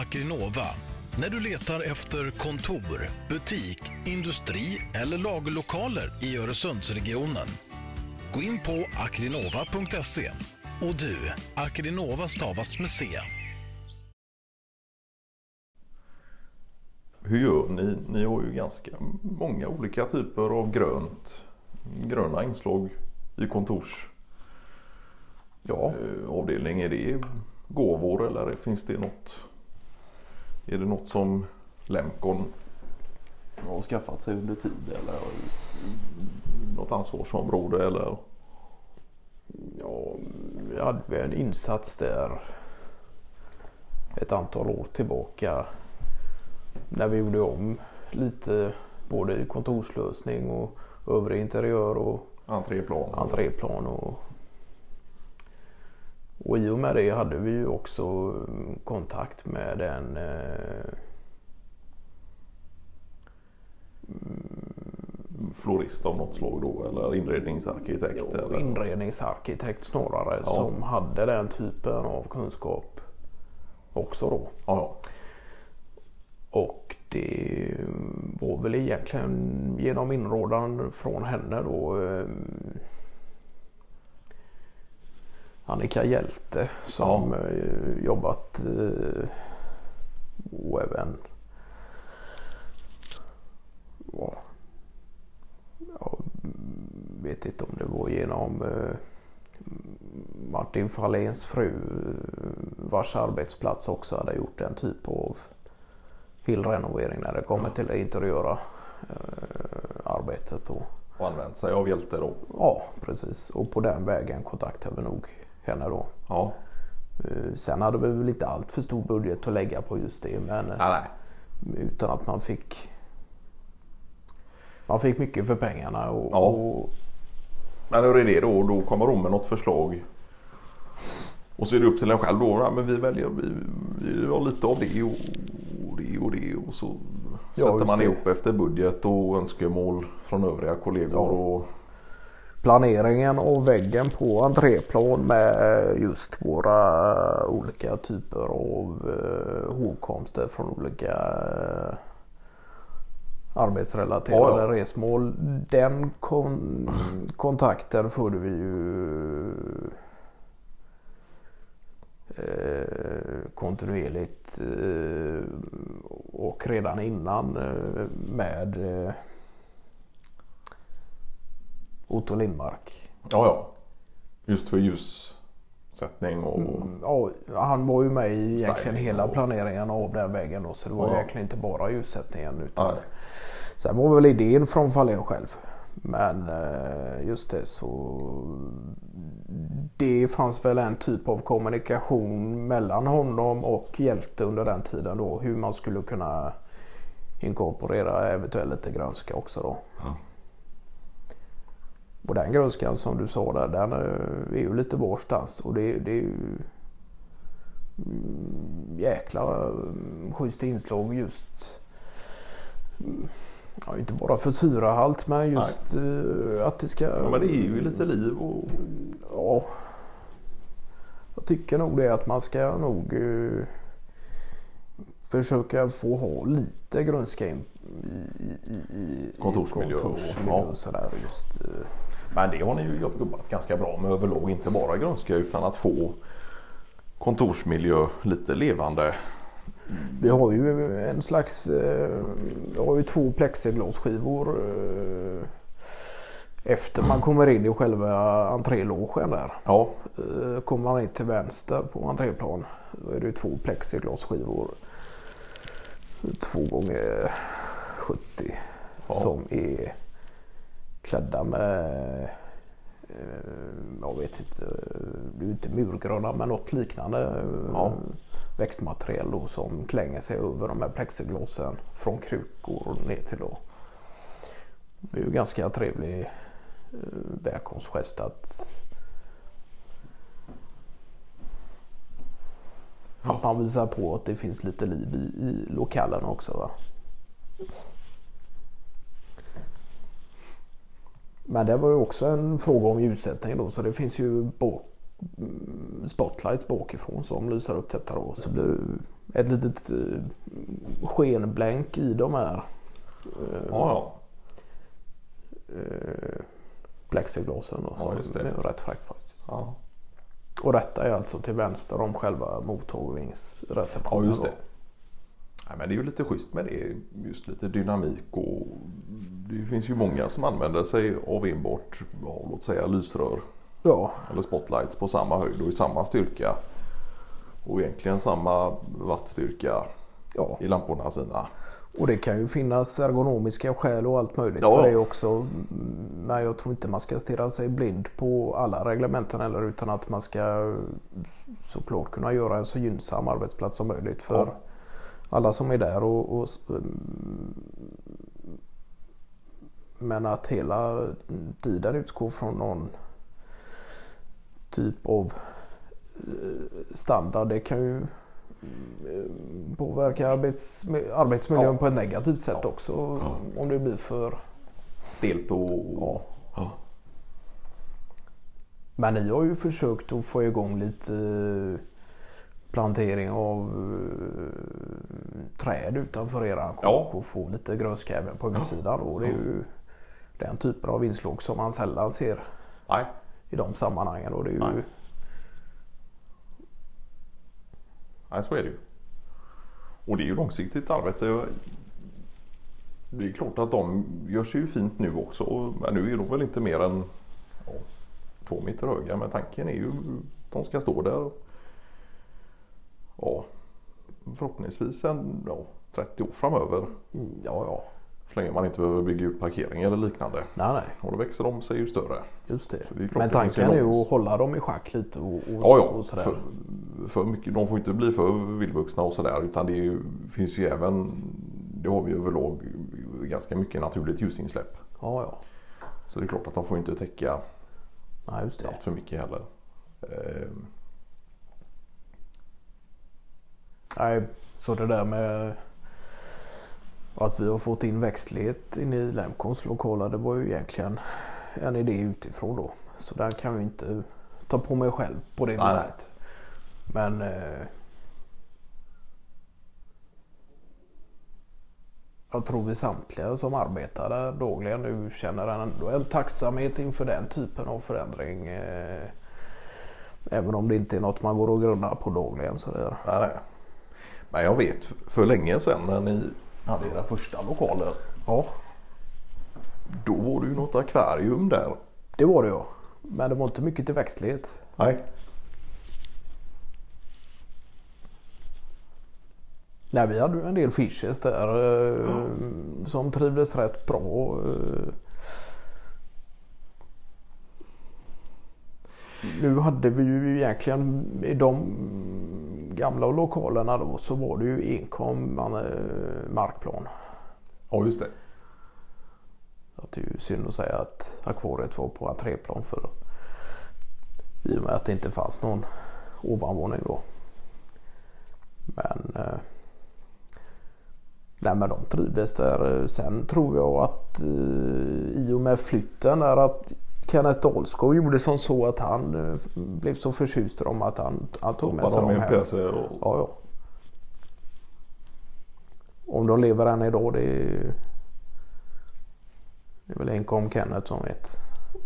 Akrinova. När du letar efter kontor, butik, industri eller lagerlokaler i Öresundsregionen. Gå in på akrinova.se. Och du, Akrinova stavas med C. Hur gör ni? Ni har ju ganska många olika typer av grönt, gröna inslag i kontors Ja, eh, avdelning. Är det gåvor eller finns det något? Är det något som Lemcon har skaffat sig under tid eller något ansvarsområde eller? ja vi hade en insats där ett antal år tillbaka. När vi gjorde om lite både i kontorslösning och övrig interiör och Entréplan? entréplan. Och, och i och med det hade vi ju också mm, kontakt med en eh, Florist av något slag då eller inredningsarkitekt? ja, eller? inredningsarkitekt snarare Ja. som hade den typen av kunskap också då. Ja, Och det var väl egentligen genom inrådan från henne då eh, Annika Hjälte som eh, jobbat eh, och även ja, jag vet inte om det var genom eh, Martin Frahléns fru vars arbetsplats också hade gjort en typ av hyllrenovering när det kommer till det interiöra arbetet. Och, och använt sig av hjälte då? ja, precis. Och på den vägen kontaktade vi nog henne då. Ja, Eh, Sen hade vi väl inte allt för stor budget att lägga på just det men nej, nej. utan att man fick man fick mycket för pengarna och, Ja. och Men hur är det då? Då kommer de med något förslag. Och så är det upp till en själv då. Men vi väljer vi, vi har lite av det och det och det. Och så Ja, sätter man det. ihop efter budget och önskemål från övriga kollegor. Ja. Och, planeringen av väggen på entréplan med just våra olika typer av eh, hågkomster från olika eh, arbetsrelaterade Ja, ja. resmål. Den kon- kontakten förde vi ju eh, kontinuerligt eh, och redan innan eh, med eh, Otto Lindmark. ja, ja. Just för ljussättning och Mm, Ja, han var ju med i egentligen hela och- planeringen av den vägen då, så det var Ja. egentligen inte bara ljussättningen. Utan Nej. Sen var väl idén från Fahlén själv. Men eh, just det så det fanns väl en typ av kommunikation mellan honom och Hjälte under den tiden då. Hur man skulle kunna inkorporera eventuellt lite grönska också då. Och den grönskan som du sa där den är ju lite varstans och det, det är ju mm, jäkla mm, schysst inslag just mm, Ja, inte bara för syrahalt men just eh, att det ska... Ja, men det är ju lite liv och Ja. Jag tycker nog det att man ska nog eh, försöka få ha lite grönska i, i, i, i Kontorsmiljö och- kontorsmiljö ja. sådär. Just, eh, Men det har ni ju jobbat ganska bra med överlag. Inte bara grönska utan att få kontorsmiljö lite levande. Vi har ju en slags, eh, vi har ju två plexiglasskivor eh, efter man kommer in i själva entrélogen där. Ja, Eh, Kommer man in till vänster på entréplan då är det ju två plexiglasskivor. Två gånger 70 Ja. som är klädda med eh, jag vet inte, det är ju inte murgröna men något liknande eh, Ja. växtmaterial då, som klänger sig över de här plexiglasen från krukor och ner till då. Det är ju ganska trevlig eh, välkomstgest att Att man visar på att det finns lite liv i, i lokalen också. Va? Men det var ju också en fråga om ljussättning då så det finns ju mm, spotlights bakifrån som lyser upp detta då. Så blir det ett litet eh, skenblänk i de här Ja, ja. eh, plexiglasen. Då, Ja, just det. är rätt fräckt faktiskt. ja. Och detta är alltså till vänster om själva mottagningsreceptionen. Ja, just det. Nej, men det är ju lite schysst med det. Just lite dynamik och det finns ju många som använder sig av enbart, låt säga lysrör Ja, eller spotlights på samma höjd och i samma styrka. Och egentligen samma wattstyrka ja. i lamporna sina. Och det kan ju finnas ergonomiska skäl och allt möjligt Ja. för det också. Men jag tror inte man ska stirra sig blind på alla reglementen eller utan att man ska såklart kunna göra en så gynnsam arbetsplats som möjligt för Ja. alla som är där. Och, och, men att hela tiden utgå från någon typ av eh, standard det kan ju eh, påverka arbets, arbetsmiljön Ja. på ett negativt sätt Ja. också. Ja. Om det blir för... Stelt och... Ja. Ja. Men ni har ju försökt att få igång lite eh, plantering av träd utanför era kåk Ja. och få lite grönska även på utsidan. Och det är ju den typen av inslag som man sällan ser Nej. i de sammanhangen. Och det är ju, Nej. Nej, så är det ju. Och det är ju långsiktigt arbete. Det är klart att de gör sig ju fint nu också. Men nu är de väl inte mer än ja, två meter höga. Men tanken är ju att de ska stå där. Ja, förhoppningsvis en ja, 30 år framöver. Mm, ja, ja. Så länge man inte behöver bygga ut parkering eller liknande. Nej, nej. Och då växer de sig ju större. Just det. Det Men tanken är ju att hålla dem i schack lite och, och, Ja, ja. och sådär. För, för mycket, de får inte bli för vildvuxna och sådär utan det ju, finns ju även, det har vi överlag ganska mycket naturligt ljusinsläpp. Ja, ja. Så det är klart att de får inte täcka Nej, just det. allt för mycket heller. Eh, Nej, så det där med att vi har fått in växtlighet in i Lemcons lokala det var ju egentligen en idé utifrån då. Så där kan ju inte ta på mig själv på det Nej, viset. Men eh, jag tror vi samtliga som arbetar där dagligen nu känner ändå en tacksamhet inför den typen av förändring. Eh, även om det inte är något man går och grunnar på dagligen. Så nej, nej. Men jag vet för länge sedan när ni hade era första lokaler. Ja, Då var det ju något akvarium där. det var det ja. Men det var inte mycket till växtlighet. Nej. Nej, vi hade ju en del fishes där eh, som trivdes rätt bra. eh. Nu hade vi ju egentligen i de gamla lokalerna då så var det ju enkom eh, markplan. Ja just det. Det är ju synd att säga att akvariet var på entréplan för i och med att det inte fanns någon ovanvåning då. Men eh, Nej men de trivdes där. Sen tror jag att eh, i och med flytten där att Kenneth Dahlskog gjorde som så att han eh, blev så förtjust i dem att han, han tog med sig dem hem. påse och... Ja, ja. Om de lever än idag det är, det är väl enkom Kenneth som vet.